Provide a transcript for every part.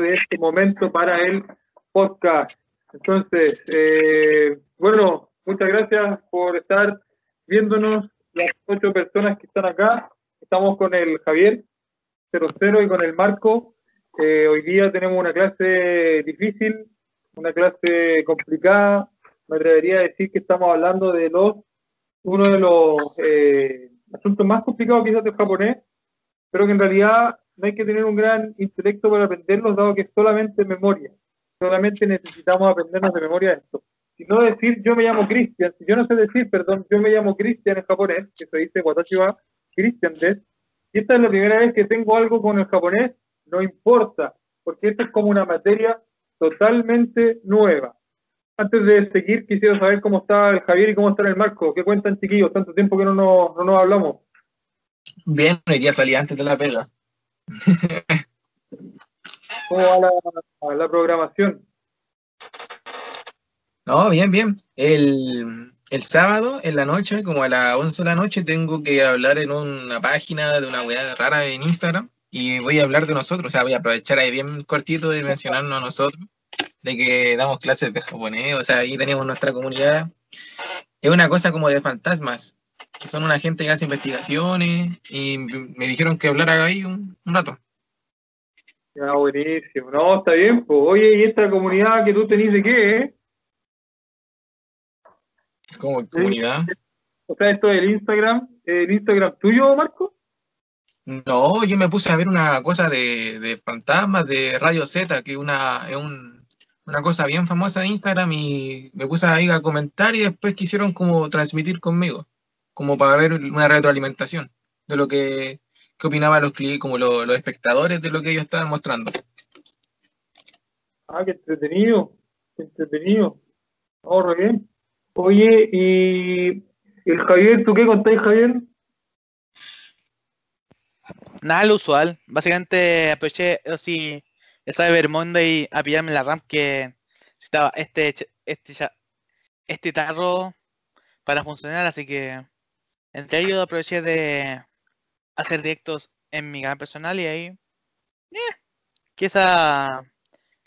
de este momento para el podcast. Entonces, eh, bueno, muchas gracias por estar viéndonos, las ocho personas que están acá. Estamos con el Javier 00 y con el Marco. Eh, hoy día tenemos una clase difícil, una clase complicada. Me atrevería a decir que estamos hablando de los uno de los eh, asuntos más complicados quizás del japonés, pero que en realidad no hay que tener un gran intelecto para aprenderlos, dado que es solamente memoria. Solamente necesitamos aprendernos de memoria esto. Si no decir yo me llamo Cristian, si yo no sé decir, perdón, yo me llamo Cristian en japonés, que se dice Watashi wa Christian des, y esta es la primera vez que tengo algo con el japonés, no importa, porque esta es como una materia totalmente nueva. Antes de seguir, quisiera saber cómo está el Javier y cómo está el Marco. ¿Qué cuentan, chiquillos? Tanto tiempo que no nos, no hablamos. Bien, hoy día salí antes de la pega. ¿Cómo va la, programación? No, bien, bien. El, el sábado, en la noche, como a las 11 de la noche, tengo que hablar en una página de una weá rara en Instagram y voy a hablar de nosotros. O sea, voy a aprovechar ahí bien cortito de mencionarnos a nosotros, de que damos clases de japonés. O sea, ahí tenemos nuestra comunidad. Es una cosa como de fantasmas, que son una gente que hace investigaciones y me dijeron que hablara ahí un, un rato. Ya, buenísimo. No, está bien. Pues. Oye, ¿y esta comunidad que tú tenés de qué, eh? Como comunidad. O sea, esto del Instagram, ¿el Instagram tuyo, Marco? No, yo me puse a ver una cosa de, de fantasmas de Radio Z, que una, es un, una cosa bien famosa de Instagram y me puse ahí a comentar y después quisieron como transmitir conmigo, como para ver una retroalimentación de lo que, que opinaban los clientes, como lo- los espectadores de lo que ellos estaban mostrando. Ah, qué entretenido. Qué entretenido. Oh, re bien. Oye, y el Javier, ¿tú qué contáis, Javier? Nada, lo usual. Básicamente aproveché, eso sí, esa Cyber Monday a pillarme la RAM que necesitaba este, este, este tarro para funcionar, así que entre ellos aproveché de hacer directos en mi canal personal y ahí, eh, quizá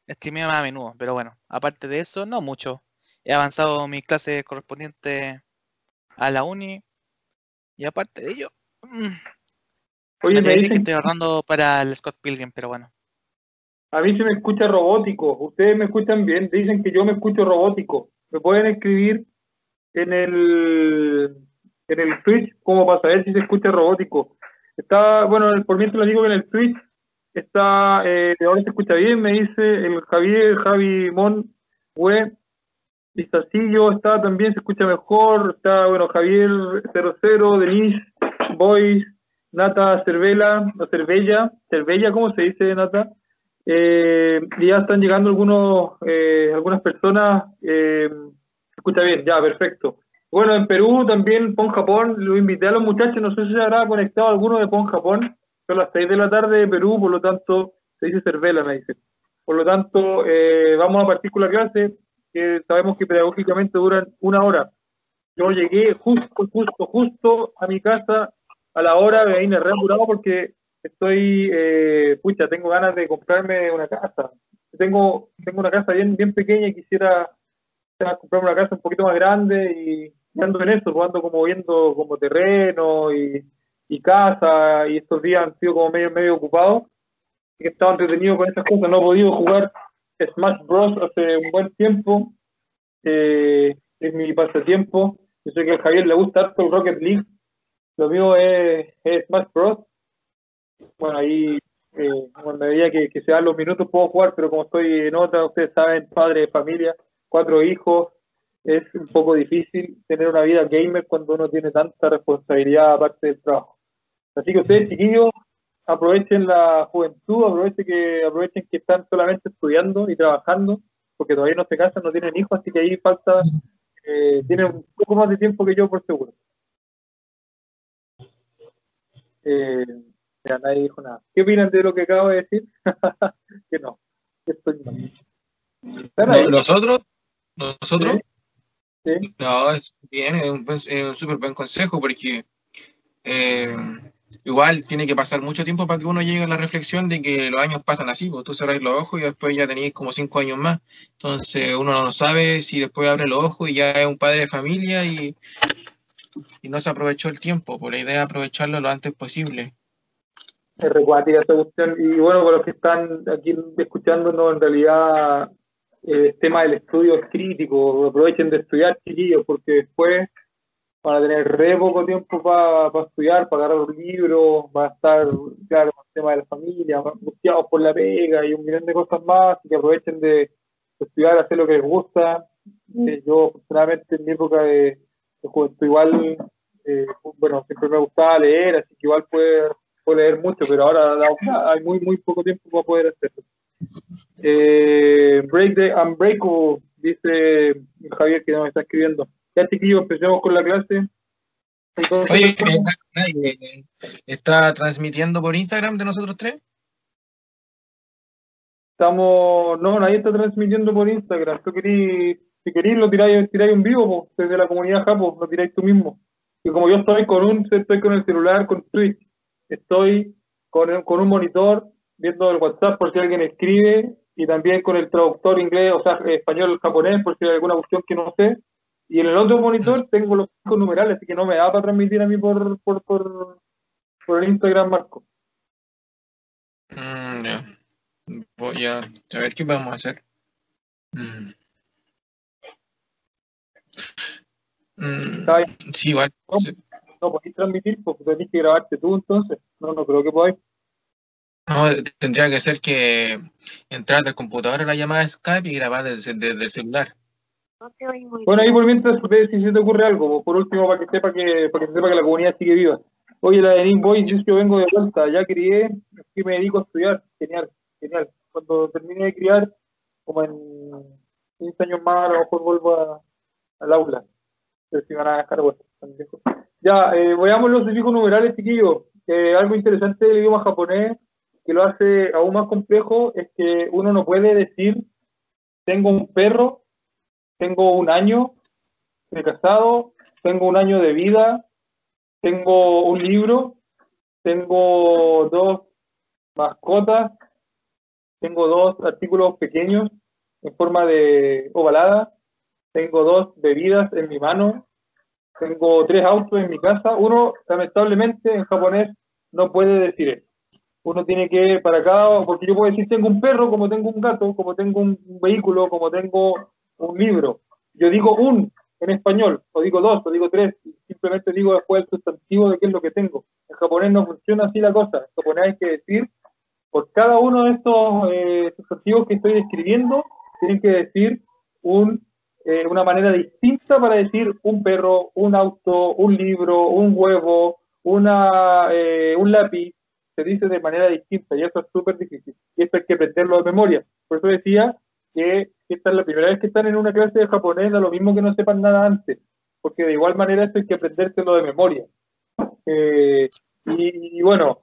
streameo más a menudo, pero bueno, aparte de eso, no mucho. He avanzado mis clases correspondientes a la uni y aparte de ello, mm, Oye, me me decir que dicen, estoy ahorrando para el Scott Pilgrim, pero bueno. a mí se me escucha robótico. Ustedes me escuchan bien. Dicen que yo me escucho robótico. Me pueden escribir en el, en el Twitch como para saber si se escucha robótico. Está, bueno, por mientras les digo que en el Twitch está, eh, ahora se escucha bien, me dice el Javier, Javi Mon, Web, Pistacillo está también, se escucha mejor, está, bueno, Javier 00, Denise, Boys, Nata Cervela, o Cervella, Cervella, ¿cómo se dice, Nata? Eh, y ya están llegando algunos, eh, algunas personas, eh, se escucha bien, ya, perfecto. Bueno, en Perú también, Pon Japón, lo invité a los muchachos, no sé si se habrá conectado alguno de Pon Japón, son las 6 de la tarde de Perú, por lo tanto, se dice Cervela, me dice. Por lo tanto, eh, vamos a partir con la clase, que sabemos que pedagógicamente duran una hora. Yo llegué justo, justo, justo a mi casa a la hora, me vine re apurado porque estoy, eh, pucha, tengo ganas de comprarme una casa. Tengo, tengo una casa bien, bien pequeña y quisiera, quisiera comprarme una casa un poquito más grande y, ando en eso, ando como viendo como terreno y, y casa y estos días han sido como medio, medio ocupados. Que he estado entretenido con esas cosas, no he podido jugar Smash Bros. hace un buen tiempo. Eh, es mi pasatiempo. Yo sé que a Javier le gusta el Rocket League. Lo mío es, Smash Bros. Bueno, ahí eh, en medida que, que se dan los minutos puedo jugar, pero como estoy en otra, ustedes saben, padre de familia, cuatro hijos, es un poco difícil tener una vida gamer cuando uno tiene tanta responsabilidad aparte del trabajo. Así que ustedes, chiquillos, aprovechen la juventud, aprovechen que, aprovechen que están solamente estudiando y trabajando, porque todavía no se casan, no tienen hijos, así que ahí falta, eh, tienen un poco más de tiempo que yo, por seguro. Eh, ya nadie dijo nada. ¿Qué opinan de lo que acabo de decir? que no, estoy mal. ¿Nosotros? ¿Nosotros? Sí. No, es bien, es un, es un súper buen consejo porque eh, igual tiene que pasar mucho tiempo para que uno llegue a la reflexión de que los años pasan así, pues tú cerráis los ojos y después ya tenéis como cinco años más. Entonces uno no sabe si después abre los ojos y ya es un padre de familia y, y no se aprovechó el tiempo. Por la idea es aprovecharlo lo antes posible. Es recuática esa cuestión. Y bueno, con los que están aquí escuchándonos, en realidad el tema del estudio es crítico. Aprovechen de estudiar, chiquillos, porque después van a tener re poco tiempo para estudiar, para agarrar un libro, va a estar, claro, con el tema de la familia, angustiados por la pega y un millón de cosas más, y que aprovechen de, estudiar, hacer lo que les gusta. Eh, yo, personalmente, en mi época de, juventud, igual, eh, bueno, siempre me gustaba leer, así que igual puedo, leer mucho, pero ahora hay muy, muy poco tiempo para poder hacerlo. Eh, break the Unbreakable, dice Javier que nos está escribiendo. Ya chiquillos, empecemos con la clase. Oye, eh, ¿está transmitiendo por Instagram de nosotros tres? Estamos, no, nadie está transmitiendo por Instagram. ¿Tú si queréis, lo tiráis, tiráis en vivo desde la comunidad Japo, lo tiráis tú mismo. Y como yo estoy con un, estoy con el celular, con Twitch, estoy con, con un monitor viendo el WhatsApp por si alguien escribe y también con el traductor inglés, o sea, español, japonés, por si hay alguna cuestión que no sé. Y en el otro monitor tengo los cinco numerales, así que no me da para transmitir a mí por, por, por, por el Instagram, Marco. Mm, Voy a, a ver qué podemos hacer. Mm. Mm, sí, igual. No, no podéis transmitir porque tenés que grabarte tú entonces. No, no creo que podáis. No, tendría que ser que entrar del computador a la llamada Skype y grabar desde, desde el celular. Bueno, ahí por mientras, si se te ocurre algo, por último, para que sepa que, para que sepa que la comunidad sigue viva. Oye, la de Nick Boy, yo vengo de vuelta, ya crié, que me dedico a estudiar, genial, genial. Cuando termine de criar, como en 15 años más, a lo mejor vuelvo al aula. Pero si van a dejar Ya, eh, veamos los dibujos numerales, chiquillos. Eh, algo interesante del idioma japonés que lo hace aún más complejo es que uno no puede decir tengo un perro tengo un año de casado, tengo un año de vida, tengo un libro, tengo dos mascotas, tengo dos artículos pequeños en forma de ovalada, tengo dos bebidas en mi mano, tengo tres autos en mi casa. Uno, lamentablemente, en japonés no puede decir eso. Uno tiene que, para cada, porque yo puedo decir tengo un perro, como tengo un gato, como tengo un vehículo, como tengo un libro. Yo digo un en español, o digo dos, o digo tres, simplemente digo después el sustantivo de qué es lo que tengo. En japonés no funciona así la cosa. En japonés hay que decir, por cada uno de estos eh, sustantivos que estoy describiendo, tienen que decir un, eh, una manera distinta para decir un perro, un auto, un libro, un huevo, una, eh, un lápiz. Se dice de manera distinta y eso es súper difícil. Y esto hay que aprenderlo de memoria. Por eso decía que esta es la primera vez que están en una clase de japonés, da lo mismo que no sepan nada antes, porque de igual manera esto hay que aprendérselo de memoria. Eh, y, bueno,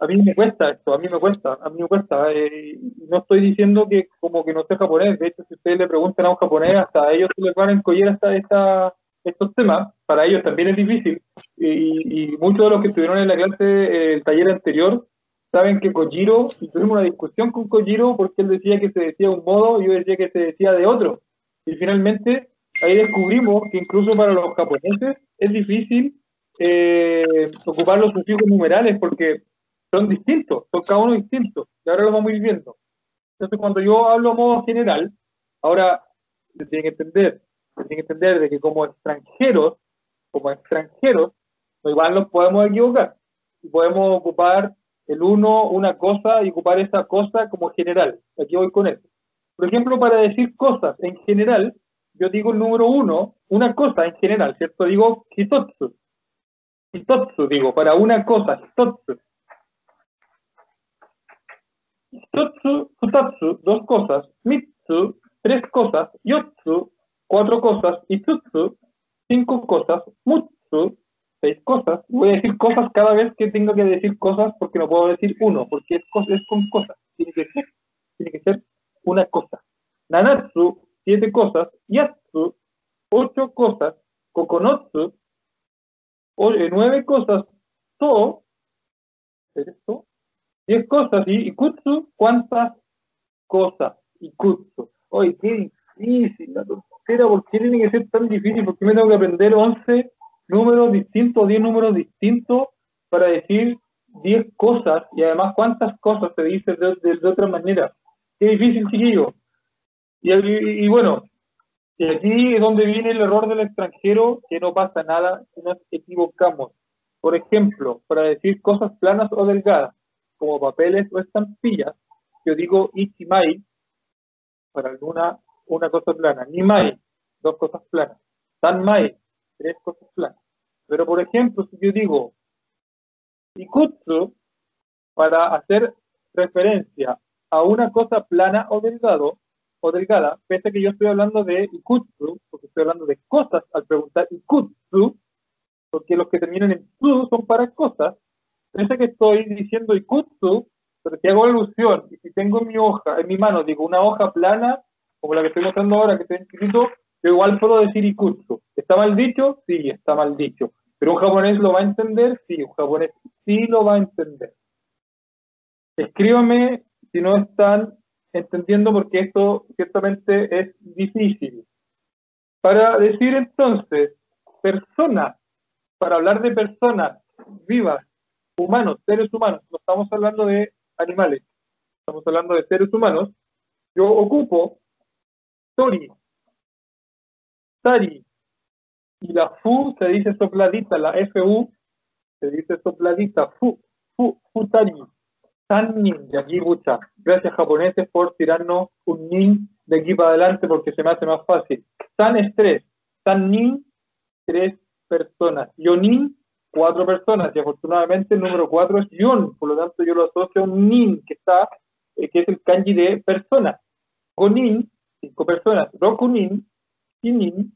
a mí me cuesta esto, a mí me cuesta, a mí me cuesta. Eh, no estoy diciendo que como que no sé japonés, de hecho, si ustedes le preguntan a un japonés, hasta ellos se les van a encoger hasta esta, estos temas, para ellos también es difícil. Y, y muchos de los que estuvieron en la clase, eh, el taller anterior, saben que Kojiro, y tuvimos una discusión con Kojiro porque él decía que se decía de un modo y yo decía que se decía de otro. Y finalmente ahí descubrimos que incluso para los japoneses es difícil eh, ocupar los sufijos numerales porque son distintos, son cada uno distintos. Y ahora lo vamos a ir viendo. Entonces, cuando yo hablo a modo general, ahora se tiene que entender, se tiene que entender de que como extranjeros, como extranjeros, igual nos podemos equivocar y podemos ocupar el uno una cosa y ocupar esa cosa como general. Aquí voy con eso. Por ejemplo, para decir cosas en general, yo digo el número uno, una cosa en general, ¿cierto? Digo hitotsu. Hitotsu, digo, para una cosa, hitotsu. Hitotsu, futatsu, dos cosas. Mitsu, tres cosas. Yotsu, cuatro cosas. Itsutsu, cinco cosas. Mutsu, seis cosas. Voy a decir cosas cada vez que tengo que decir cosas porque no puedo decir uno, porque es, es con cosas. Tiene que ser, tiene que ser una cosa. Nanatsu, siete cosas. Yatsu, ocho cosas. Kokonotsu, eh, nueve cosas. To, 10 cosas, y Ikutsu, ¿cuántas cosas? Ikutsu. Oye, qué difícil, tontera, ¿por qué tiene que ser tan difícil? ¿Por qué me tengo que aprender 11 números distintos, 10 números distintos para decir 10 cosas? Y además, ¿cuántas cosas se dice de, otra manera? Qué difícil, chiquillo. Y, y, bueno, y aquí es donde viene el error del extranjero, que no pasa nada si nos equivocamos. Por ejemplo, para decir cosas planas o delgadas, como papeles o estampillas, yo digo ichimai para alguna una cosa plana, nimai, dos cosas planas, tanmai, tres cosas planas. Pero por ejemplo, si yo digo ikutsu para hacer referencia a una cosa plana o delgado o delgada, pese a que yo estoy hablando de ikutsu, porque estoy hablando de cosas al preguntar ikutsu, porque los que terminan en tsu son para cosas, pese que estoy diciendo ikutsu, pero si hago alusión, y si tengo en mi hoja, en mi mano, digo una hoja plana, como la que estoy mostrando ahora, que está escrito, yo igual puedo decir ikutsu. ¿Está mal dicho? Sí, está mal dicho. ¿Pero un japonés lo va a entender? Sí, un japonés sí lo va a entender. Escríbame si no están entendiendo porque esto ciertamente es difícil. Para decir entonces, personas, para hablar de personas vivas, humanos, seres humanos, no estamos hablando de animales, estamos hablando de seres humanos, yo ocupo Tori, Tari, y la Fu se dice sopladita, la FU se dice sopladita, Fu, Fu, Futari, San Nin, de aquí mucha. Gracias japoneses por tirarnos un Nin de aquí para adelante porque se me hace más fácil. San es tres, San Nin, tres personas. Yonin, cuatro personas. Y afortunadamente el número cuatro es Yon, por lo tanto yo lo asocio a un Nin, que está, eh, que es el kanji de persona. Gonin, cinco personas. Rokunin, Shinin,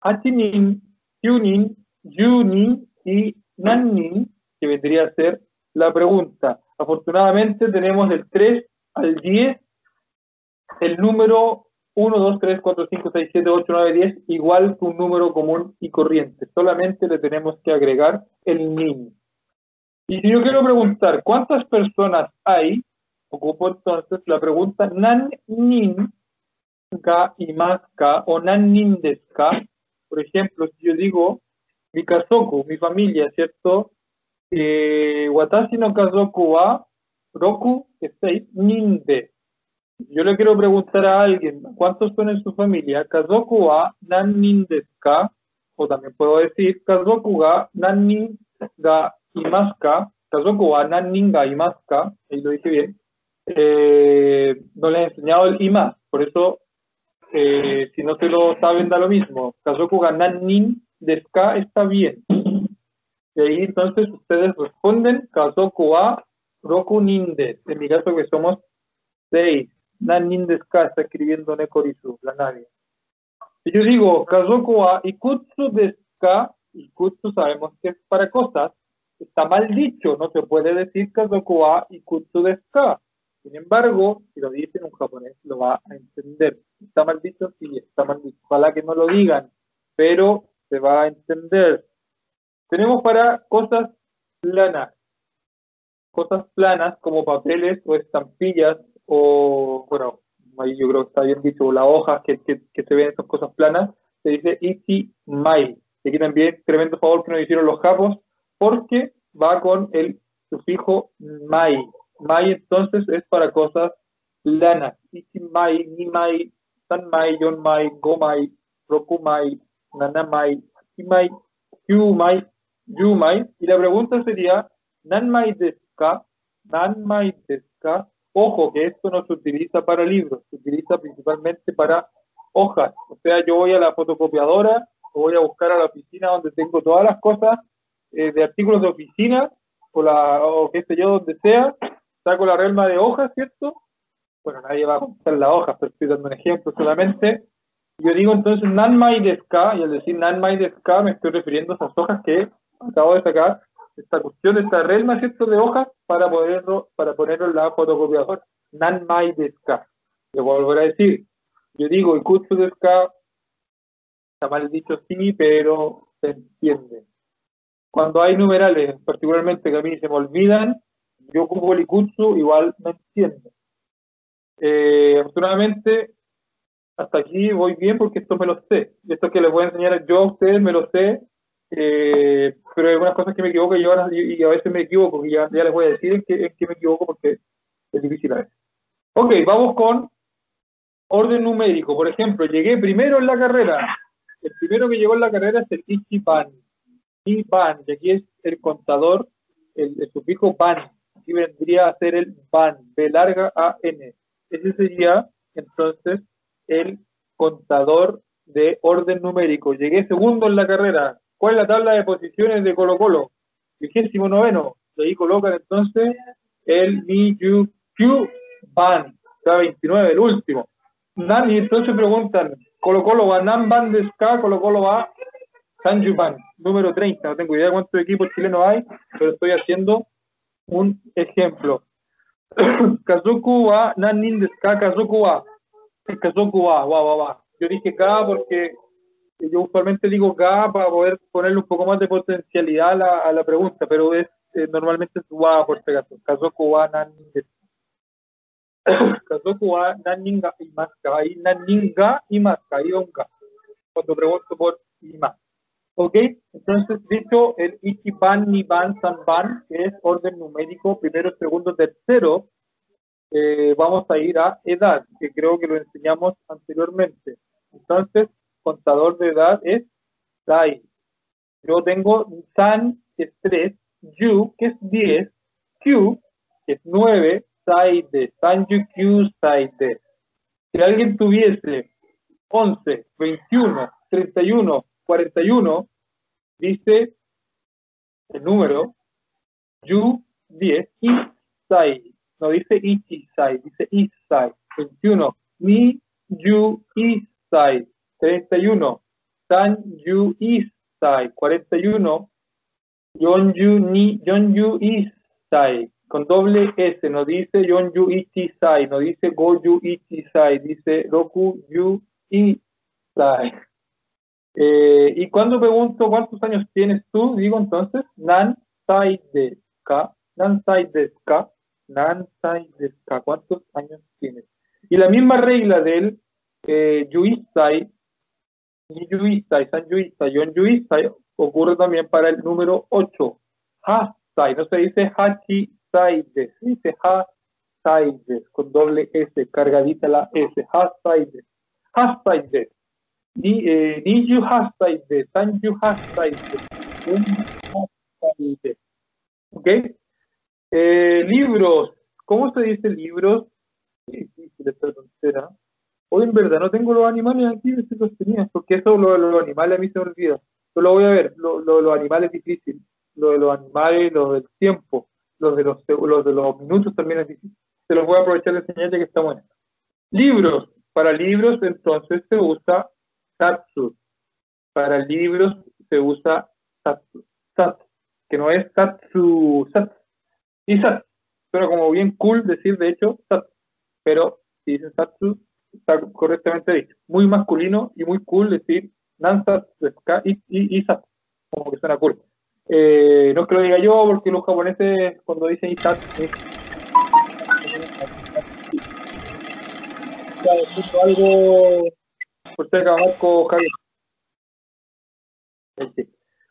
Hachinin, Yunin, Yunin y Nannin, que vendría a ser la pregunta. Afortunadamente tenemos del 3 al 10 el número 1, 2, 3, 4, 5, 6, 7, 8, 9, 10 igual que un número común y corriente. Solamente le tenemos que agregar el NIN. Y si yo quiero preguntar cuántas personas hay, ocupo entonces la pregunta nan nin ka imaska o nan nin deska. Por ejemplo, si yo digo mi kazoku, mi familia, ¿cierto? eh, Watashi no Kazoku wa Roku Esei Ninde. Yo le quiero preguntar a alguien, ¿cuántos son en su familia? Kazoku wa Nannin desu O también puedo decir, Kazoku ga Nannin ga imaska. Kazoku wa Nannin ga imaska. Ahí lo dije bien. Eh, no le he enseñado el ima, por eso eh, si no se lo saben da lo mismo. Kazoku ga Nannin desu está bien. Y ahí entonces ustedes responden Kazoku wa Roku Ninde. En mi caso que somos seis. Nan Nindeska está escribiendo Nekorisu, la nadie. Yo digo Kazoku wa Ikutsu deska, Ikutsu sabemos que es para cosas, está mal dicho, no se puede decir Kazoku wa Ikutsu deska. Sin embargo, si lo dicen un japonés, lo va a entender. ¿Está mal dicho? Sí, está mal dicho. Ojalá que no lo digan, pero se va a entender. Tenemos para cosas planas, cosas planas como papeles o estampillas o, bueno, ahí yo creo que está bien dicho, las hojas que, que, se ven estas cosas planas, se dice Ichi Mai. Y aquí también, tremendo favor que nos hicieron los japos, porque va con el sufijo Mai. Mai entonces es para cosas planas. Ichi Mai, Ni Mai, San Mai, Yon Mai, Go Mai, Roku Mai, Nana Mai, Mai, Kyu Mai, Yumai, y la pregunta sería, Nanmai deska, Nanmai deska, ojo que esto no se utiliza para libros, se utiliza principalmente para hojas, o sea, yo voy a la fotocopiadora, voy a buscar a la oficina donde tengo todas las cosas eh, de artículos de oficina, o, la, o qué sé yo, donde sea, saco la relma de hojas, ¿cierto? Bueno, nadie va a contar las hojas, pero estoy dando un ejemplo solamente. Yo digo entonces Nanmai deska, y al decir Nanmai deska me estoy refiriendo a esas hojas que acabo de sacar esta cuestión, esta relma, ¿cierto?, de hojas para ponerlo, para ponerlo en la fotocopiadora. Nanmai deska. Le voy a decir, yo digo, el curso de ska, está mal dicho sí, pero se entiende. Cuando hay numerales, particularmente que a mí se me olvidan, yo ocupo el Ikutsu, igual no entiendo. Eh, afortunadamente, hasta aquí voy bien porque esto me lo sé. Esto que les voy a enseñar yo a ustedes me lo sé, eh, pero hay algunas cosas que me equivoco y, y a veces me equivoco, y ya, ya les voy a decir en qué, en qué me equivoco porque es difícil a veces. Ok, vamos con orden numérico. Por ejemplo, llegué primero en la carrera. El primero que llegó en la carrera es el Ichiban. Iban, y aquí es el contador, el, el sufijo ban. Aquí vendría a ser el ban, B larga A N. Ese sería entonces el contador de orden numérico. Llegué segundo en la carrera. ¿Cuál es la tabla de posiciones de Colo Colo? Vigésimo noveno. Y ahí colocan entonces el Miyu Q Ban. Está 29, el último. Y entonces preguntan, Colo Colo va Nan Ban de Ska, Colo Colo va Sanjuban, número 30. No tengo idea cuántos equipos chilenos hay, pero estoy haciendo un ejemplo. Kazuku wa Nanin de Ska, Kazuku wa. Kazuku wa, wa, wa, wa. Yo dije K porque yo usualmente digo Ga para poder ponerle un poco más de potencialidad a la, pregunta, pero es eh, normalmente es wa por este caso. Kazuku wa Nanin de Kazoku wa naninga imasu ka. Ahí naninga imasu ka. Ahí un ga. Cuando pregunto por imasu. ¿Ok? Entonces, dicho el Ichiban, Niban, Sanban, que es orden numérico, primero, segundo, tercero, eh, vamos a ir a edad, que creo que lo enseñamos anteriormente. Entonces, contador de edad es Sai. Yo tengo San, que es 3, Yu, que es 10, Q, que es 9, Saide, Sanju Q Saide. Si alguien tuviese 11, 21, 31, 41, dice el número Yu 10, Isai. No dice Ichisai, dice Isai. 21, Ni Yu Isai. 31, San Yu Isai. 41, Yonju Ni Yonju Isai. Con doble S, no dice Yonju Ichisai, no dice Goju Ichisai, dice Roku Yu Isai. Eh, y cuando pregunto cuántos años tienes tú, digo entonces, Nan Sai de Ka, Nan Sai de Ka, Nan Sai de Ka, ¿cuántos años tienes? Y la misma regla del eh, Yuisai, Yuisai, San Yuisai, Yon Yuisai, ocurre también para el número 8, Ha Sai, no se dice Hachi Sai de, se dice Ha Sai de, con doble S, cargadita la S, Ha Sai de, Ha Sai de ni, eh, Niju Hasaide, Sanju Hasaide, Hasaide. ¿Ok? Eh, libros. ¿Cómo se dice libros? Sí, sí, esta tontera. Hoy en verdad no tengo los animales aquí, si los tenía, porque eso lo, los animales a mí se me olvida. Yo lo voy a ver, lo, lo, los animales es difícil. Lo de los animales, lo del tiempo, los de los, los de los minutos también es difícil. Se los voy a aprovechar de enseñar ya que está bueno. Libros. Para libros, entonces se usa Satsu. Para libros se usa Satsu. Que no es Satsu, Satsu. Y Satsu. Pero como bien cool decir, de hecho, Satsu. Pero si dicen Satsu, está correctamente dicho. Muy masculino y muy cool decir Nansatsu y, y, y Satsu. Como que suena cool. Eh, no es que lo diga yo, porque los japoneses cuando dicen Isatsu, algo si acaso Javier.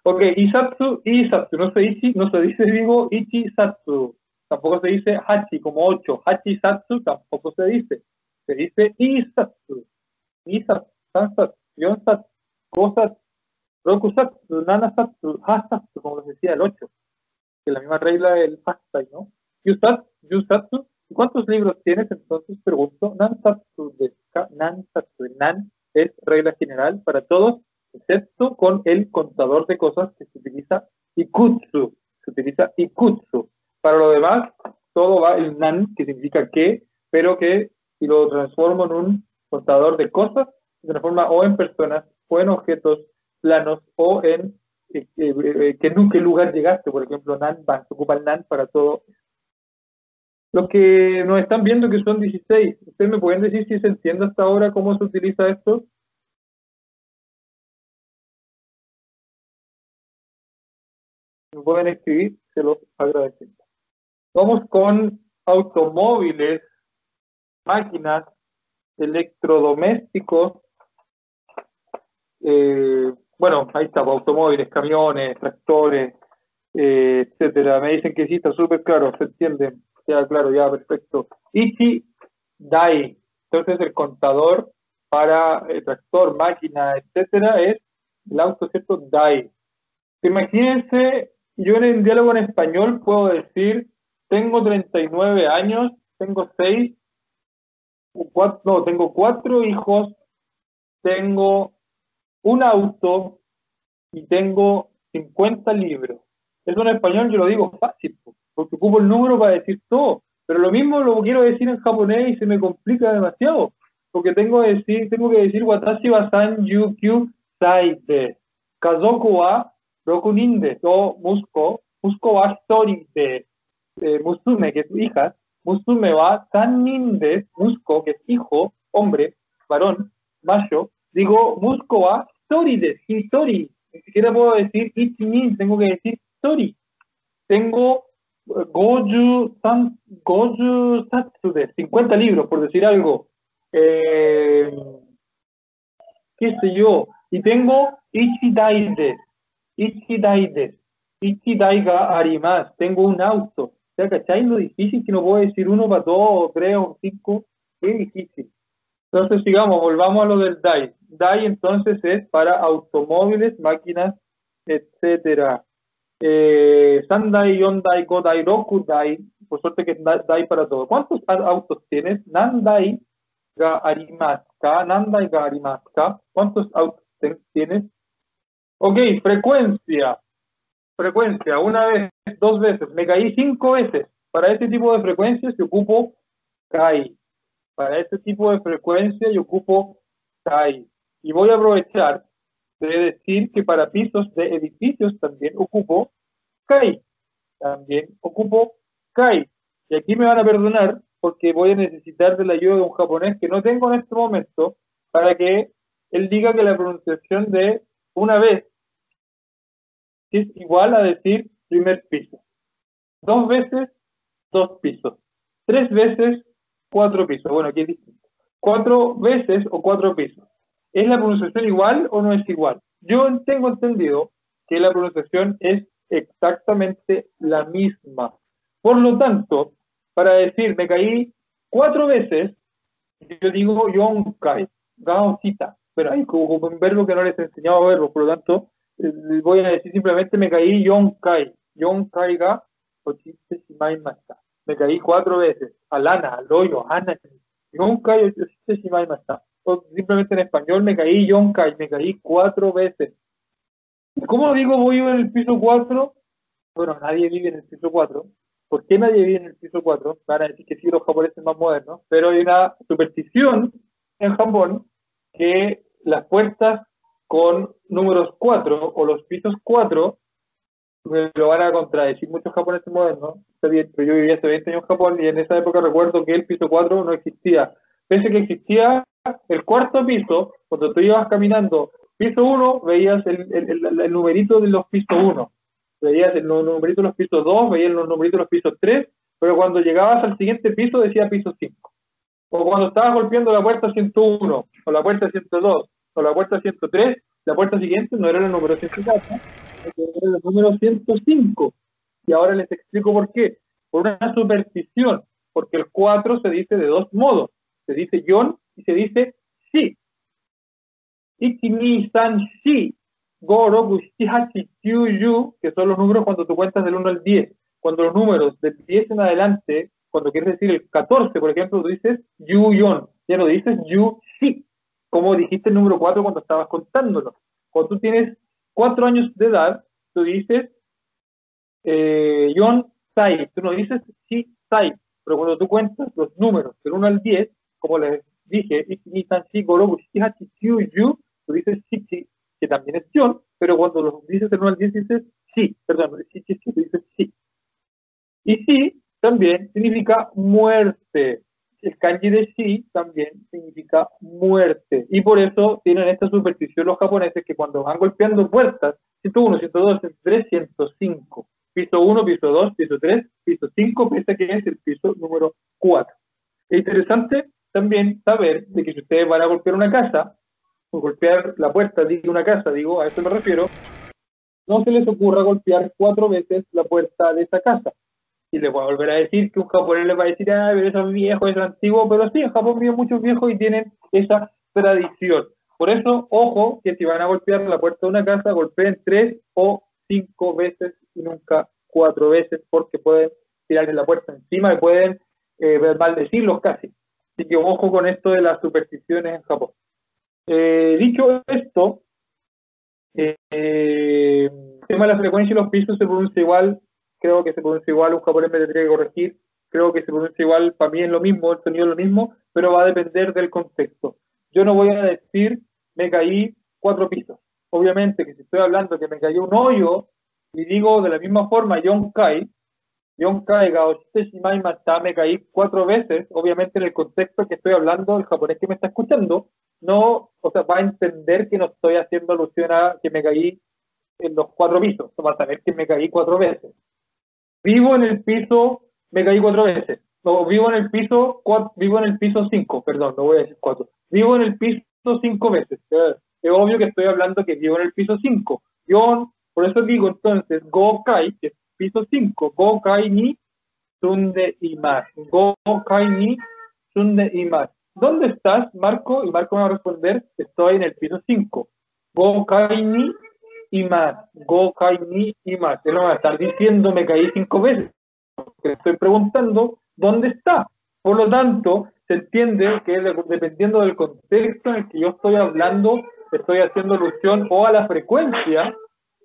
Ok, Isatsu, Isatsu, no se dice, no se dice, digo, Ichisatsu. Tampoco se dice Hachi como 8. Hachi Satsu tampoco se dice. Se dice Isatsu. Isatsu, Sansatsu, Yonsatsu, Kosatsu, Rokusatsu, Nanasatsu, Hasatsu, como les decía, el 8. Que la misma regla del hashtag, ¿no? Yusatsu, Yusatsu. ¿Cuántos libros tienes? Entonces pregunto. Nansatsu, Nansatsu, Nan es regla general para todos, excepto con el contador de cosas que se utiliza ikutsu. Se utiliza ikutsu. Para lo demás, todo va el nan, que significa que, pero que si lo transformo en un contador de cosas, se transforma o en personas, o en objetos planos, o en eh, eh, eh, que en qué lugar llegaste. Por ejemplo, nan van, se ocupa el nan para todo. Los que nos están viendo que son 16, ¿ustedes me pueden decir si se entiende hasta ahora cómo se utiliza esto? Me pueden escribir, se los agradecemos. Vamos con automóviles, máquinas, electrodomésticos. eh, bueno, ahí está, automóviles, camiones, tractores, eh, etcétera. Me dicen que sí, está súper claro, se entiende. Ya, claro, ya, perfecto. Ichi Dai. Entonces, el contador para tractor, máquina, etcétera, es el auto, ¿cierto? Dai. Imagínense, yo en el diálogo en español puedo decir, tengo 39 años, tengo 6, cuatro, no, tengo cuatro hijos, tengo un auto y tengo 50 libros. Eso en español yo lo digo fácil, po, porque ocupo el número para decir todo. Pero lo mismo lo quiero decir en japonés y se me complica demasiado. Porque tengo que decir, tengo que decir watashi wa san yukyu sai de. Kazoku wa roku nin de. O musko. Musko wa hitori de. Musume, que es hija. Musume wa san nin de. Musko, que es hijo, hombre, varón, macho. Digo, musko wa hitori de. Hitori. Ni siquiera puedo decir ichi nin, tengo que decir hitori. Tengo Goju, san, Goju Satsu de 50 libros, por decir algo. Eh, qué sé yo. Y tengo Ichidaides. Ichidaides. Ichidai ga arimas. Tengo un auto. O sea, ¿cachai? Lo difícil que no puedo decir uno para dos, tres o cinco. Es difícil. Entonces, sigamos, volvamos a lo del DAI. DAI entonces es para automóviles, máquinas, etcétera. Eh, Sandai, Yondai, Godai, Rokudai, por suerte que Dai para todo. ¿Cuántos autos tienes? Nandai ga Nandai ga. ¿Cuántos autos tienes? Ok, frecuencia. Frecuencia, una vez, dos veces. Me caí cinco veces. Para este tipo de frecuencias yo ocupo CAI. Para este tipo de frecuencia yo ocupo CAI. Y voy a aprovechar de decir que para pisos de edificios también ocupo CAI. También ocupo CAI. Y aquí me van a perdonar porque voy a necesitar de la ayuda de un japonés que no tengo en este momento para que él diga que la pronunciación de una vez es igual a decir primer piso. Dos veces, dos pisos. Tres veces, cuatro pisos. Bueno, aquí es distinto. Cuatro veces o cuatro pisos. ¿Es la pronunciación igual o no es igual? Yo tengo entendido que la pronunciación es exactamente la misma. Por lo tanto, para decir me caí cuatro veces, yo digo yonkai, gaocita. Pero hay como un verbo que no les he enseñado a verbo, por lo tanto, eh, voy a decir simplemente me caí yonkai. Yonkai ga shimaimashita. Me caí cuatro veces. Alana, al hoyo, ana. Yonkai ochite shimaimashita. O simplemente en español me caí yonkai, me caí cuatro veces. ¿Cómo digo voy en el piso 4? Bueno, nadie vive en el piso 4. ¿Por qué nadie vive en el piso 4? Van a decir que sí, los japoneses más modernos, pero hay una superstición en Japón que las puertas con números 4 o los pisos 4 me lo van a contradecir muchos japoneses modernos. Bien, pero yo vivía hace 20 años en Japón y en esa época recuerdo que el piso 4 no existía. Pese que existía el cuarto piso, cuando tú ibas caminando piso 1, veías el, el, el, el numerito de los pisos 1. Veías el numerito de los pisos 2, veías los numeritos de los pisos 3, pero cuando llegabas al siguiente piso decía piso 5. O cuando estabas golpeando la puerta 101, o la puerta 102, o la puerta 103, la puerta siguiente no era el número 104, era el número 105. Y ahora les explico por qué. Por una superstición, porque el 4 se dice de dos modos. Se dice yon y se dice sí. Ichi, ni, san, shi, go, roku, shi, hachi, kyu, yu, que son los números cuando tú cuentas del 1 al 10. Cuando los números del 10 en adelante, cuando quieres decir el 14, por ejemplo, tú dices yu, yon. Ya no dices yu, shi, como dijiste el número 4 cuando estabas contándolo. Cuando tú tienes 4 años de edad, tú dices eh, yon, sai. Tú no dices shi, sai. Pero cuando tú cuentas los números del 1 al 10, como les dije, ni san, shi, go, roku, shi, hachi, kyu, yu, tú dices sí, que también es yon, pero cuando lo dices del 1 al 10 dices sí, perdón, sí, tú dices sí. Y sí también significa muerte. El kanji de sí también significa muerte. Y por eso tienen esta superstición los japoneses que cuando van golpeando puertas, 101, 102, 103, 105, piso 1, piso 2, piso 3, piso 5, pese a que es el piso número 4. Es interesante también saber de que si ustedes van a golpear una casa, o golpear la puerta de una casa, digo, a eso me refiero, no se les ocurra golpear cuatro veces la puerta de esa casa. Y les voy a volver a decir que un japonés les va a decir, ah, pero eso es viejo, es antiguo, pero sí, en Japón viven muchos viejos y tienen esa tradición. Por eso, ojo, que si van a golpear la puerta de una casa, golpeen tres o cinco veces y nunca cuatro veces, porque pueden tirarle la puerta encima y pueden eh, maldecirlos casi. Así que ojo con esto de las supersticiones en Japón. Eh, dicho esto, eh, el tema de la frecuencia y los pisos se pronuncia igual, creo que se pronuncia igual, un japonés me tendría que corregir, creo que se pronuncia igual, para mí es lo mismo, el sonido es lo mismo, pero va a depender del contexto. Yo no voy a decir, me caí cuatro pisos. Obviamente que si estoy hablando que me cayó un hoyo y digo de la misma forma Yonkai, Yonkai Gaoshite Shimai Mata, me caí cuatro veces, obviamente en el contexto que estoy hablando, el japonés que me está escuchando, no, o sea, va a entender que no estoy haciendo alusión a que me caí en los cuatro pisos, va a saber que me caí cuatro veces. Vivo en el piso, me caí cuatro veces. No, vivo en el piso, vivo en el piso cinco, perdón, no voy a decir cuatro. Vivo en el piso cinco veces. Es obvio que estoy hablando que vivo en el piso cinco. Yo, por eso digo entonces, go kai, que es piso cinco, go kai ni sunde más. Go kai ni sunde más. ¿Dónde estás, Marco? Y Marco me va a responder, estoy en el piso 5. Go kai ni y más. Go kai ni y más. Él no va a estar diciendo, me caí cinco veces. Porque estoy preguntando, ¿dónde está? Por lo tanto, se entiende que dependiendo del contexto en el que yo estoy hablando, estoy haciendo alusión o a la frecuencia,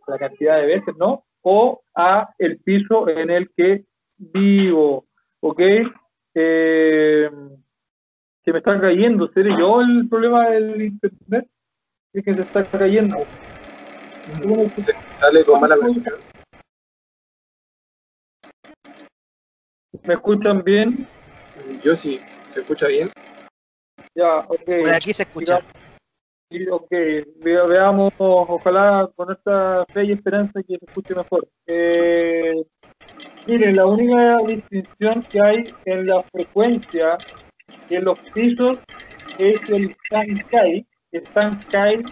la cantidad de veces, ¿no? O a el piso en el que vivo. ¿Ok? Eh, se me está cayendo. ¿Seré yo el problema del internet? Es que se está cayendo. Se sale con mala conexión. ¿Me escuchan bien? Yo sí, ¿se escucha bien? Ya, ok. Por aquí se escucha. Ok, veamos, ojalá con esta fe y esperanza que se escuche mejor. Eh, miren, la única distinción que hay en la frecuencia y en los pisos es el Sankai. El Sankai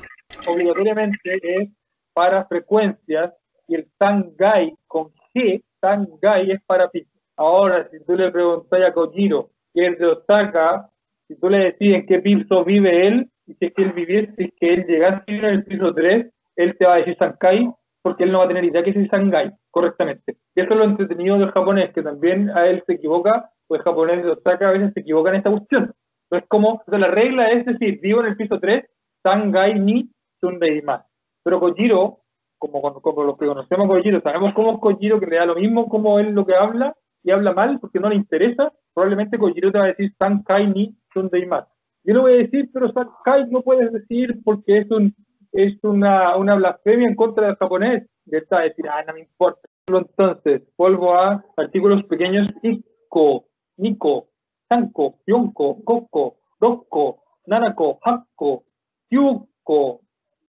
obligatoriamente es para frecuencias y el Sangai con G, Sangai es para pisos. Ahora, si tú le preguntas a Kojiro, que es de Osaka, si tú le decís en qué piso vive él, y si es que él viviese, que él llegase en el piso 3, él te va a decir Sankai, porque él no va a tener idea que es Sangai, correctamente. Y eso es lo entretenido del japonés, que también a él se equivoca pues japonés de Osaka a veces se equivocan en esta cuestión. Entonces, como, la regla es decir, vivo en el piso 3, Sangai ni Sundei más. Pero Kojiro, como, como los que conocemos a Kojiro, sabemos cómo es Kojiro, que le da lo mismo como él lo que habla, y habla mal porque no le interesa, probablemente Kojiro te va a decir Sankai ni Sundei más. Yo le voy a decir, pero Sankai no puedes decir porque es un es una, una blasfemia en contra del japonés. Y está decir, ah, no me importa. Entonces, vuelvo a artículos pequeños Iko, Niko, Sanko, Yonko, Gokko, Rokko, Nanako, Hakko, Kyuko,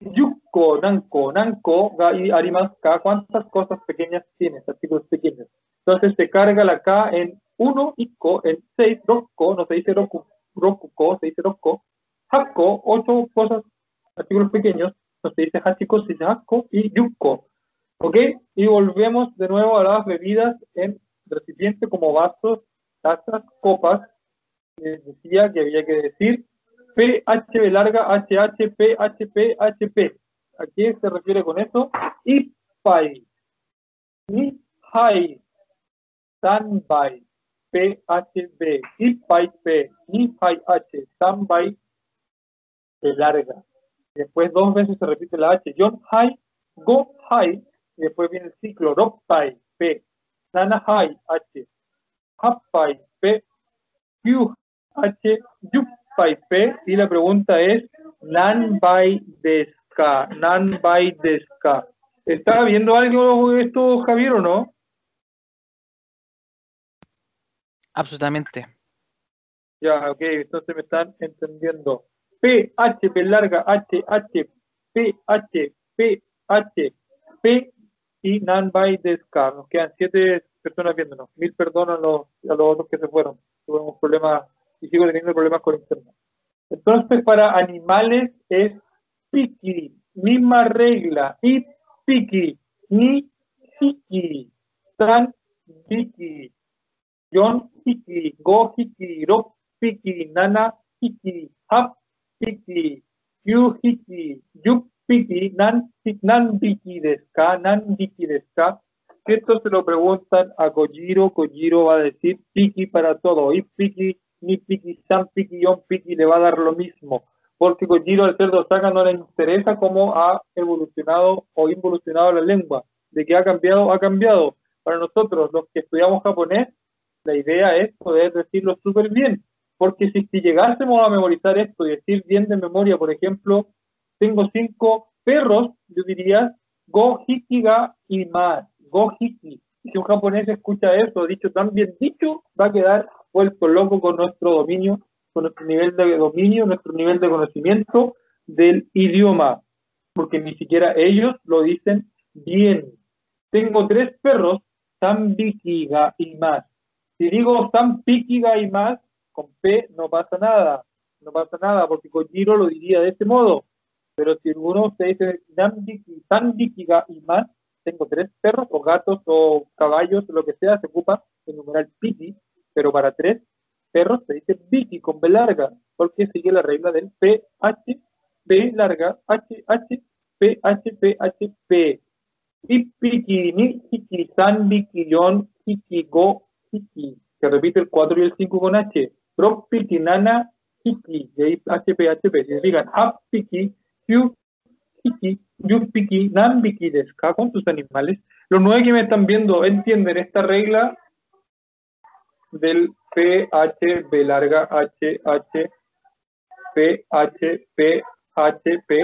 Yukko, Nanko, Nanko, y Arimaska, ¿cuántas cosas pequeñas tienes? Artículos pequeños. Entonces se carga la K en 1 Ikko, en 6 Rokko, no se dice Roku, Rokuko, se dice Rokko, Hakko, 8 cosas, artículos pequeños, no se dice Hachiko, se dice Hakko y Yukko. ¿Ok? Y volvemos de nuevo a las bebidas en recipiente como vasos, tazas, copas, les decía que había que decir PHB larga, HH, PHP, HP. ¿A qué se refiere con eso? IPAI, NIHAI, SANBAI, PHB, IPAI P, NIHAI H, SANBAI de larga. Después dos veces se repite la H. John Hai, Go Hai, después viene el ciclo Pai, P, Nana Hai, H, Happai P, Q, H, Yupai P, y la pregunta es Nan Bai Deska, Nan Bai Deska. ¿Está viendo algo esto, Javier, o no? Absolutamente. Ya, ok, entonces me están entendiendo. P, H, P larga, H, H, P, H, P, H, P, y Nanbai Descar. Nos quedan siete personas viéndonos. Mil perdón a los, a los otros que se fueron. Tuvimos problemas y sigo teniendo problemas con internet. Entonces, para animales es piki, misma regla, y piki, ni hiki, san piki, yon hiki, go hiki, ro piki, nana hiki, hap piki, yu hiki, yu piki, nan, nan piki deska, nan piki deska. Esto se lo preguntan a Kojiro, Kojiro va a decir piki para todo, y piki ni Piki, San Piki, Yon Piki le va a dar lo mismo, porque Kojiro al ser Osaka no le interesa cómo ha evolucionado o involucionado la lengua, de que ha cambiado, ha cambiado. Para nosotros, los que estudiamos japonés, la idea es poder decirlo súper bien, porque si, llegásemos a memorizar esto y decir bien de memoria, por ejemplo, tengo cinco perros, yo diría go ga más, go hiki. Si un japonés escucha eso, dicho tan bien dicho, va a quedar vuelto loco con nuestro dominio, con nuestro nivel de dominio, nuestro nivel de conocimiento del idioma, porque ni siquiera ellos lo dicen bien. Tengo tres perros, San Vikiga y más. Si digo San Pikiga y más, con P no pasa nada, no pasa nada, porque con Giro lo diría de este modo. Pero si uno se dice San Vikiga y más, tengo tres perros o gatos o caballos, lo que sea, se ocupa el numeral Piki, pero para tres perros se dice Vicky con B larga, porque sigue la regla del PH, B larga, H, H, PH, PH, P. Y Piki, Ni, Hiki, San, Vicky, Yon, Se repite el 4 y el 5 con H. Pro, Piki, Nana, Hiki. Y ahí H, P, H, P. Significan Hap, Piki, Q, Hiki, Yu, Piki, Nan, Viki, Deska, con sus animales. Los nueve que me están viendo entienden esta regla del PH, B larga, H, H, P, H, P, H, P.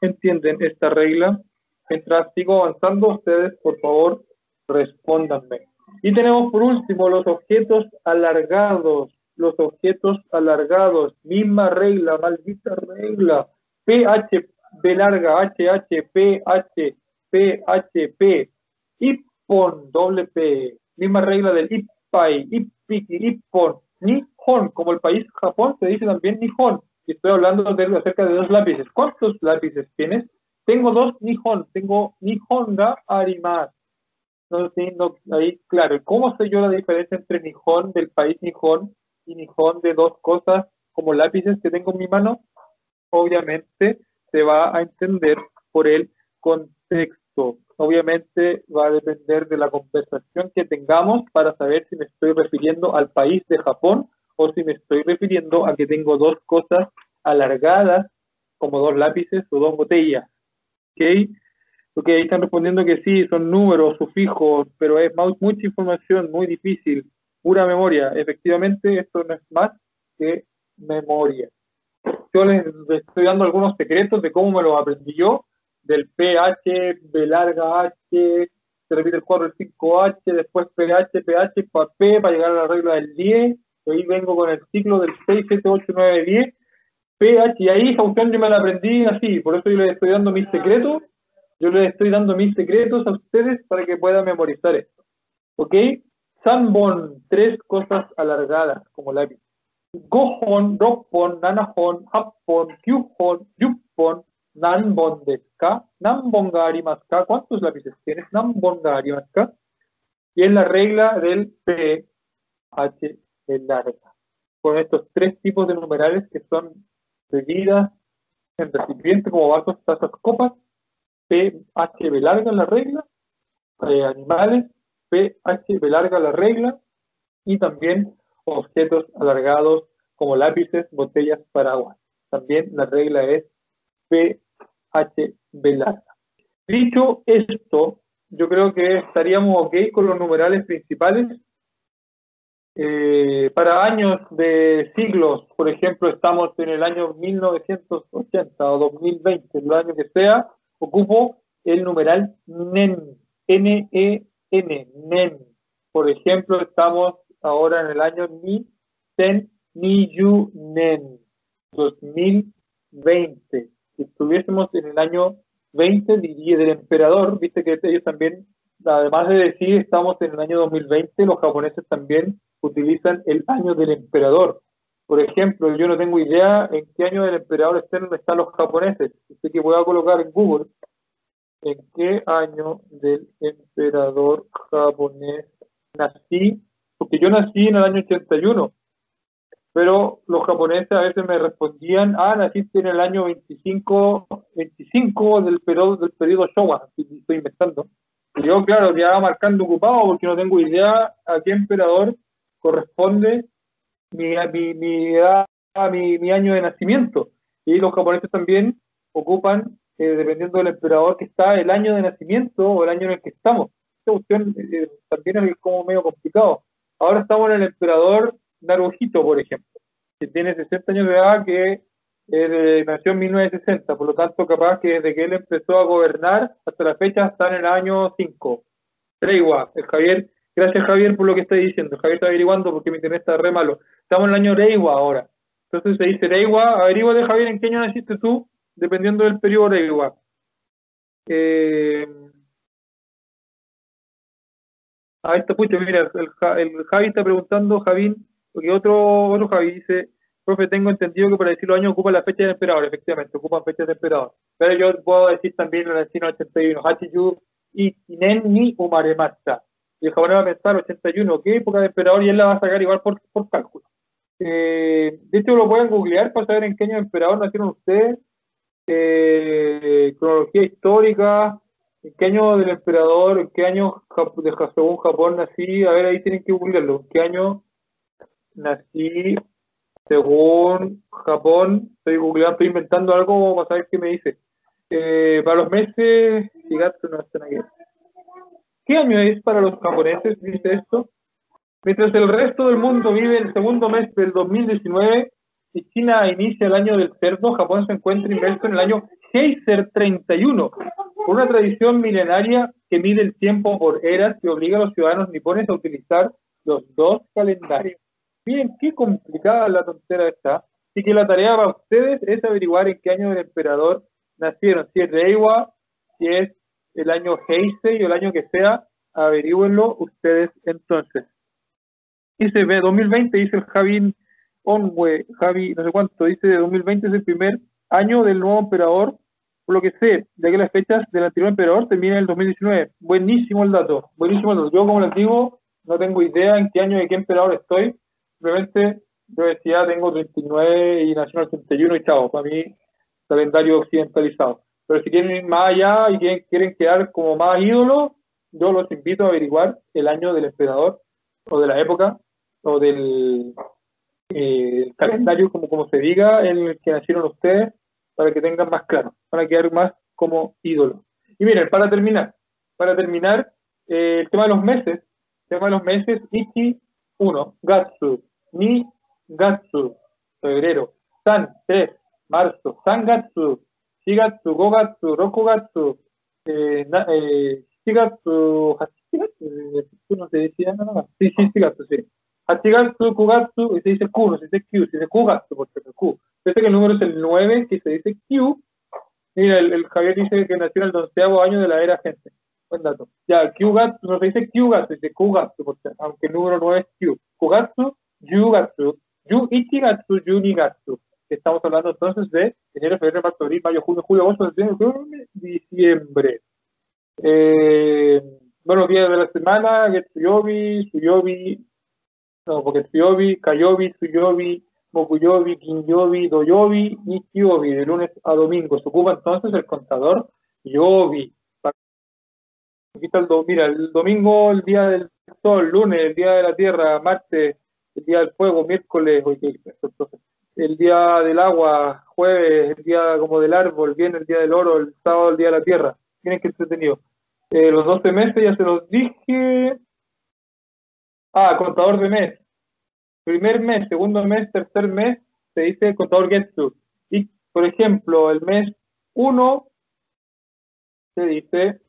¿Entienden esta regla? Mientras sigo avanzando, ustedes, por favor, respóndanme. Y tenemos por último los objetos alargados. Los objetos alargados. Misma regla, maldita regla. PH, B larga, H, H, P, H, P, H, P. Ippon, doble P. Misma regla del Ippon Ippai, Ippiki, Ippon, Nihon, como el país Japón, se dice también Nihon. Y estoy hablando de, acerca de dos lápices. ¿Cuántos lápices tienes? Tengo dos Nihon, tengo Nihon ga Arimas. No, no, ahí, claro, ¿cómo sé yo la diferencia entre Nihon del país Nihon y Nihon de dos cosas como lápices que tengo en mi mano? Obviamente se va a entender por el contexto obviamente va a depender de la conversación que tengamos para saber si me estoy refiriendo al país de Japón o si me estoy refiriendo a que tengo dos cosas alargadas como dos lápices o dos botellas. ¿Ok? Ok, ahí están respondiendo que sí, son números, sufijos, pero es mucha información, muy difícil, pura memoria. Efectivamente, esto no es más que memoria. Yo les estoy dando algunos secretos de cómo me lo aprendí yo del PH, B larga H, se repite el 4, el 5H, después PH, PH, para P, para llegar a la regla del 10, y ahí vengo con el ciclo del 6, 7, 8, 9, 10, PH, y ahí esa yo me la aprendí así, por eso yo les estoy dando mis secretos, yo les estoy dando mis secretos a ustedes para que puedan memorizar esto. ¿Ok? Sanbon, tres cosas alargadas como lápiz. Gohon, Roppon, Nanahon, Happon, Kyuhon, Yuppon, Nanbon deska, Nanbon ga arimasu ¿Cuántos lápices tienes? Nanbon ga arimasu Y es la regla del PH en larga. Con estos tres tipos de numerales que son bebidas en recipiente como vasos, tazas, copas, PHB larga la regla, eh, animales, PHB larga la regla, y también objetos alargados como lápices, botellas, paraguas. También la regla es PH larga. Dicho esto, yo creo que estaríamos ok con los numerales principales. Eh, para años de siglos, por ejemplo, estamos en el año 1980 o 2020, el año que sea, ocupo el numeral NEN, N-E-N, NEN. Por ejemplo, estamos ahora en el año Ni, Ten, Ni, Yu, Nen, 2020 si estuviésemos en el año 2020 y del emperador, viste que ellos también, además de decir estamos en el año 2020, los japoneses también utilizan el año del emperador. Por ejemplo, yo no tengo idea en qué año del emperador están, están los japoneses. Así que voy a colocar en Google en qué año del emperador japonés nací, porque yo nací en el año 81, pero los japoneses a veces me respondían, ah, naciste en el año 25, 25 del periodo, del periodo Showa, estoy inventando. Y yo, claro, ya marcando ocupado porque no tengo idea a qué emperador corresponde mi, mi, mi edad, mi, mi año de nacimiento. Y los japoneses también ocupan, eh, dependiendo del emperador que está, el año de nacimiento o el año en el que estamos. Esta cuestión eh, también es como medio complicado. Ahora estamos en el emperador Naruhito, por ejemplo, que tiene 60 años de edad, que eh, nació en 1960, por lo tanto, capaz que desde que él empezó a gobernar hasta la fecha está en el año 5. Reiwa, el Javier, gracias Javier por lo que está diciendo. Javier está averiguando porque mi internet está re malo. Estamos en el año Reiwa ahora. Entonces se dice Reiwa, averigua de Javier en qué año naciste tú, dependiendo del periodo Reiwa. Eh, ahí está, pucha, mira, el, el Javi está preguntando, Javín, porque otro, otro Javi dice, profe, tengo entendido que para decir los años ocupa la fecha del emperador, efectivamente, ocupa fecha del emperador. Pero yo puedo decir también el signo 81, Hachiyu y Kinen ni Umaremasa. Y el japonés va a pensar 81, ¿qué época de emperador? Y él la va a sacar igual por, por cálculo. Eh, de hecho, lo pueden googlear para saber en qué año de emperador nacieron ustedes. Eh, cronología histórica, en qué año del emperador, en qué año de, según Japón nací. A ver, ahí tienen que googlearlo. ¿En qué año nací según Japón, estoy googleando, estoy inventando algo para saber qué me dice. Eh, para los meses, ¿Qué año es para los japoneses? Dice esto. Mientras el resto del mundo vive el segundo mes del 2019 y China inicia el año del cerdo, Japón se encuentra inmerso en el año Heiser 31, por una tradición milenaria que mide el tiempo por eras y obliga a los ciudadanos nipones a utilizar los dos calendarios. Miren qué complicada la tontera está. Y que la tarea para ustedes es averiguar en qué año del emperador nacieron. Si es Reiwa, si es el año Heisei o el año que sea, averigüenlo ustedes entonces. Dice, 2020, dice el Javi Onwe, Javi, no sé cuánto, dice 2020 es el primer año del nuevo emperador, por lo que sé, de que las fechas del anterior emperador terminan en el 2019. Buenísimo el dato, buenísimo el dato. Yo, como les digo, no tengo idea en qué año de qué emperador estoy, simplemente yo decía, tengo 39 y nací en el 81 y chao, para mí, calendario occidentalizado. Pero si quieren ir más allá y quieren, quedar como más ídolos, yo los invito a averiguar el año del emperador o de la época o del eh, calendario, como, como se diga, en el que nacieron ustedes, para que tengan más claro, para quedar más como ídolos. Y miren, para terminar, para terminar, eh, el tema de los meses, el tema de los meses, Ichi 1, Gatsu, ni Gatsu, febrero. San, 3, marzo. Sangatsu, Shigatsu, Gogatsu, Rokugatsu, eh, eh, Shigatsu, Hachigatsu, no se decía nada. Sí, sí, Shigatsu, sí. Hachigatsu, Kugatsu, y se dice Q, no se dice Q, se dice Kugatsu, porque es Q. Fíjate que el número es el 9, que se dice Q. Mira, el, el Javier dice que nació en el onceavo año de la era gente. Buen dato. Ya, Q-Gatsu, no se dice Q-Gatsu, se dice Kugatsu, porque, aunque el número no es Q. Kugatsu, Yugatsu, Yu Ichigatsu, Yunigatsu. Estamos hablando entonces de enero, febrero, marzo, abril, mayo, junio, julio, agosto, septiembre, diciembre. Eh, bueno, días de la semana, Getsuyobi, Suyobi, no, porque Tsuyobi, Kayobi, Suyobi, Mokuyobi, Kinyobi, Doyobi y Kyobi, de lunes a domingo. Se ocupa entonces el contador Yobi. El, mira, el domingo, el día del sol, lunes, el día de la tierra, martes, el día del fuego, miércoles, el día del agua, jueves, el día como del árbol, viene el día del oro, el sábado, el día de la tierra. Tienen que entretenido. Eh, los 12 meses ya se los dije. Ah, contador de mes. Primer mes, segundo mes, tercer mes, se dice contador Getsu. Y, por ejemplo, el mes 1 se dice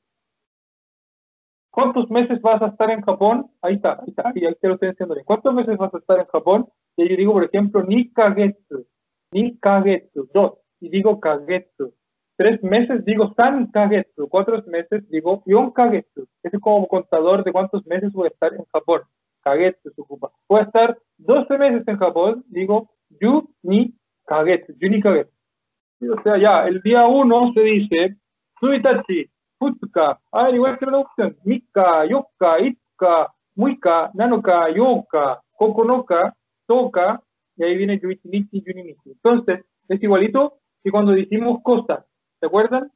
¿Cuántos meses vas a estar en Japón? Ahí está, ahí está, ahí, te lo estoy diciendo. ¿Cuántos meses vas a estar en Japón? Y yo digo, por ejemplo, ni kagetsu, ni kagetsu, dos, y digo kagetsu. tres meses digo san kagetsu, cuatro meses digo yon kagetsu. Es como contador de cuántos meses voy a estar en Japón. Kagetsu se ocupa. Voy a estar 12 meses en Japón, digo yu ni kagetsu, yu ni kagetsu. O sea, ya, el día uno se dice suitachi, futsuka, a ver, igual que la opción, mika, yoka, itsuka, muika, nanoka, yoka, kokonoka, toka, y ahí viene yuichinichi, yuninichi. Entonces, es igualito que cuando decimos cosas, ¿se acuerdan?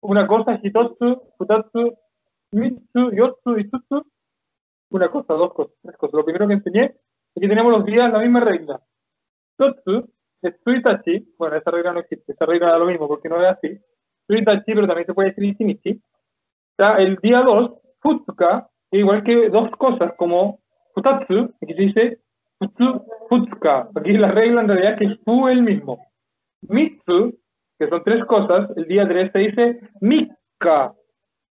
Una cosa, hitotsu, futatsu, mitsu, yotsu, itsutsu. Una cosa, dos cosas, tres cosas. Lo primero que enseñé es que tenemos los días la misma regla. Totsu es suitachi, bueno, esa regla no existe, esa regla da lo mismo porque no es así. Suitachi, pero también se puede decir ichinichi. Está el día 2, futsuka, igual que dos cosas como futatsu, aquí se dice futsuka. Aquí la regla en realidad es que fu el mismo. Mitsu, que son tres cosas, el día 3 se dice mika.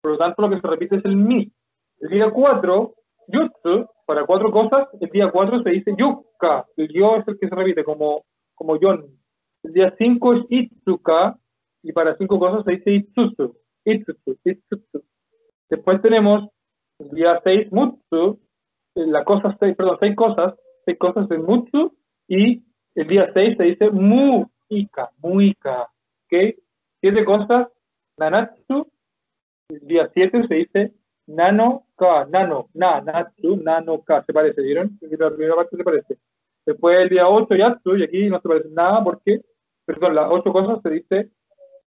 Por lo tanto, lo que se repite es el mi. El día 4, yutsu, para cuatro cosas, el día 4 se dice yuka. El yo es el que se repite como, como yon. El día 5 es itsuka, y para cinco cosas se dice itsutsu. Itsutsu, itsutsu. Después tenemos el día 6, mutsu, la cosa seis, perdón, seis cosas, seis cosas de mutsu, y el día 6 se dice muika, muika, ¿ok? Siete cosas, nanatsu, el día 7 se dice nano ka, nano, na, natsu, nano ka, se parece, ¿vieron? La primera parte se parece. Después el día 8, yatsu, y aquí no se parece nada porque, perdón, las ocho cosas se dice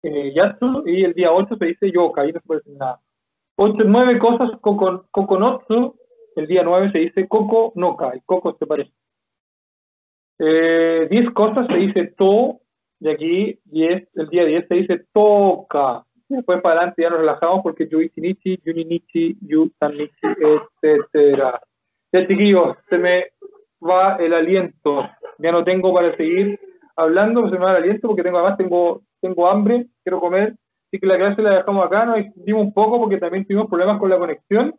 eh, yatsu, y el día 8 se dice yoka, ahí no se parece nada. Ocho, nueve cosas, koko, kokonotsu, el día 9 se dice koko noka, el coco se parece. Eh, 10 cosas se dice to, y aquí 10, el día 10 se dice toka. Después para adelante ya nos relajamos porque yuichinichi, yuninichi, yutanichi, etcétera. Ya chiquillos, se me va el aliento. Ya no tengo para seguir hablando, se me va el aliento porque tengo además tengo, tengo hambre, quiero comer. Así que la clase la dejamos acá, nos extendimos un poco porque también tuvimos problemas con la conexión.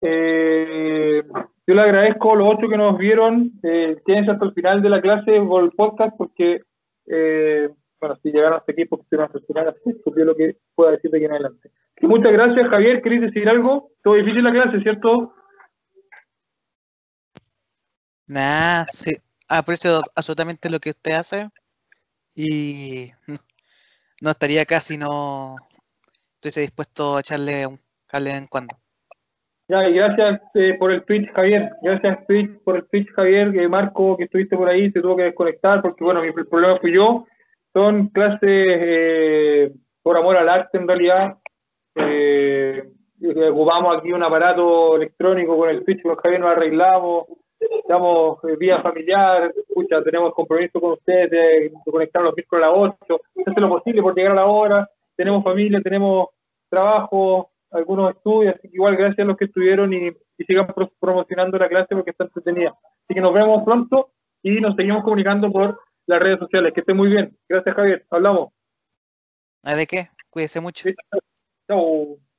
Eh, yo le agradezco a los ocho que nos vieron. Eh, quédense hasta el final de la clase por el podcast porque, eh, bueno, si llegaron hasta aquí porque estuvieron hasta el final, así lo que pueda decir de aquí en adelante. Muchas gracias, Javier. ¿Queréis decir algo? Todo difícil la clase, ¿cierto? Nah, sí. Aprecio absolutamente lo que usted hace y no estaría acá si no estoy dispuesto a echarle un cable en cuando. Ya, y gracias eh, por el Twitch, Javier. Gracias Twitch, por el Twitch, Javier. Que Marco, que estuviste por ahí, se tuvo que desconectar porque, bueno, mi problema fui yo. Son clases eh, por amor al arte, en realidad. Eh, ocupamos aquí un aparato electrónico con el Twitch, con Javier nos arreglamos. Estamos eh, vía familiar, escucha, tenemos compromiso con ustedes de, conectar los miércoles a las 8. Hace lo posible por llegar a la hora. Tenemos familia, tenemos trabajo, algunos estudios, así que igual gracias a los que estuvieron y, y sigan pro- promocionando la clase porque está entretenida. Así que nos vemos pronto y nos seguimos comunicando por las redes sociales. Que esté muy bien. Gracias, Javier. Hablamos. ¿Ah, ¿De qué? Cuídese mucho. Chao.